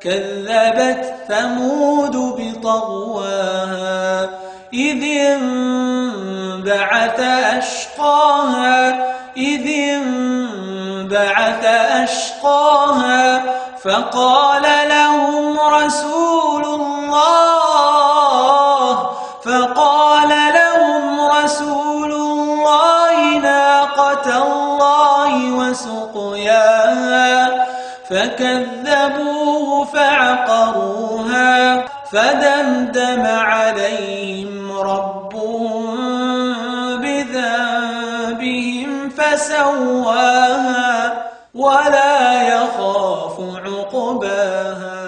كذبت ثمود بطغواها إذ انبعث أشقاها إذ انبعث أشقاها فقال لهم رسول الله فقال لهم رسول الله ناقة الله وسقياها. فكذبوه فعقروها فدمدم عليهم ربهم بذنبهم فسواها ولا يخاف عقباها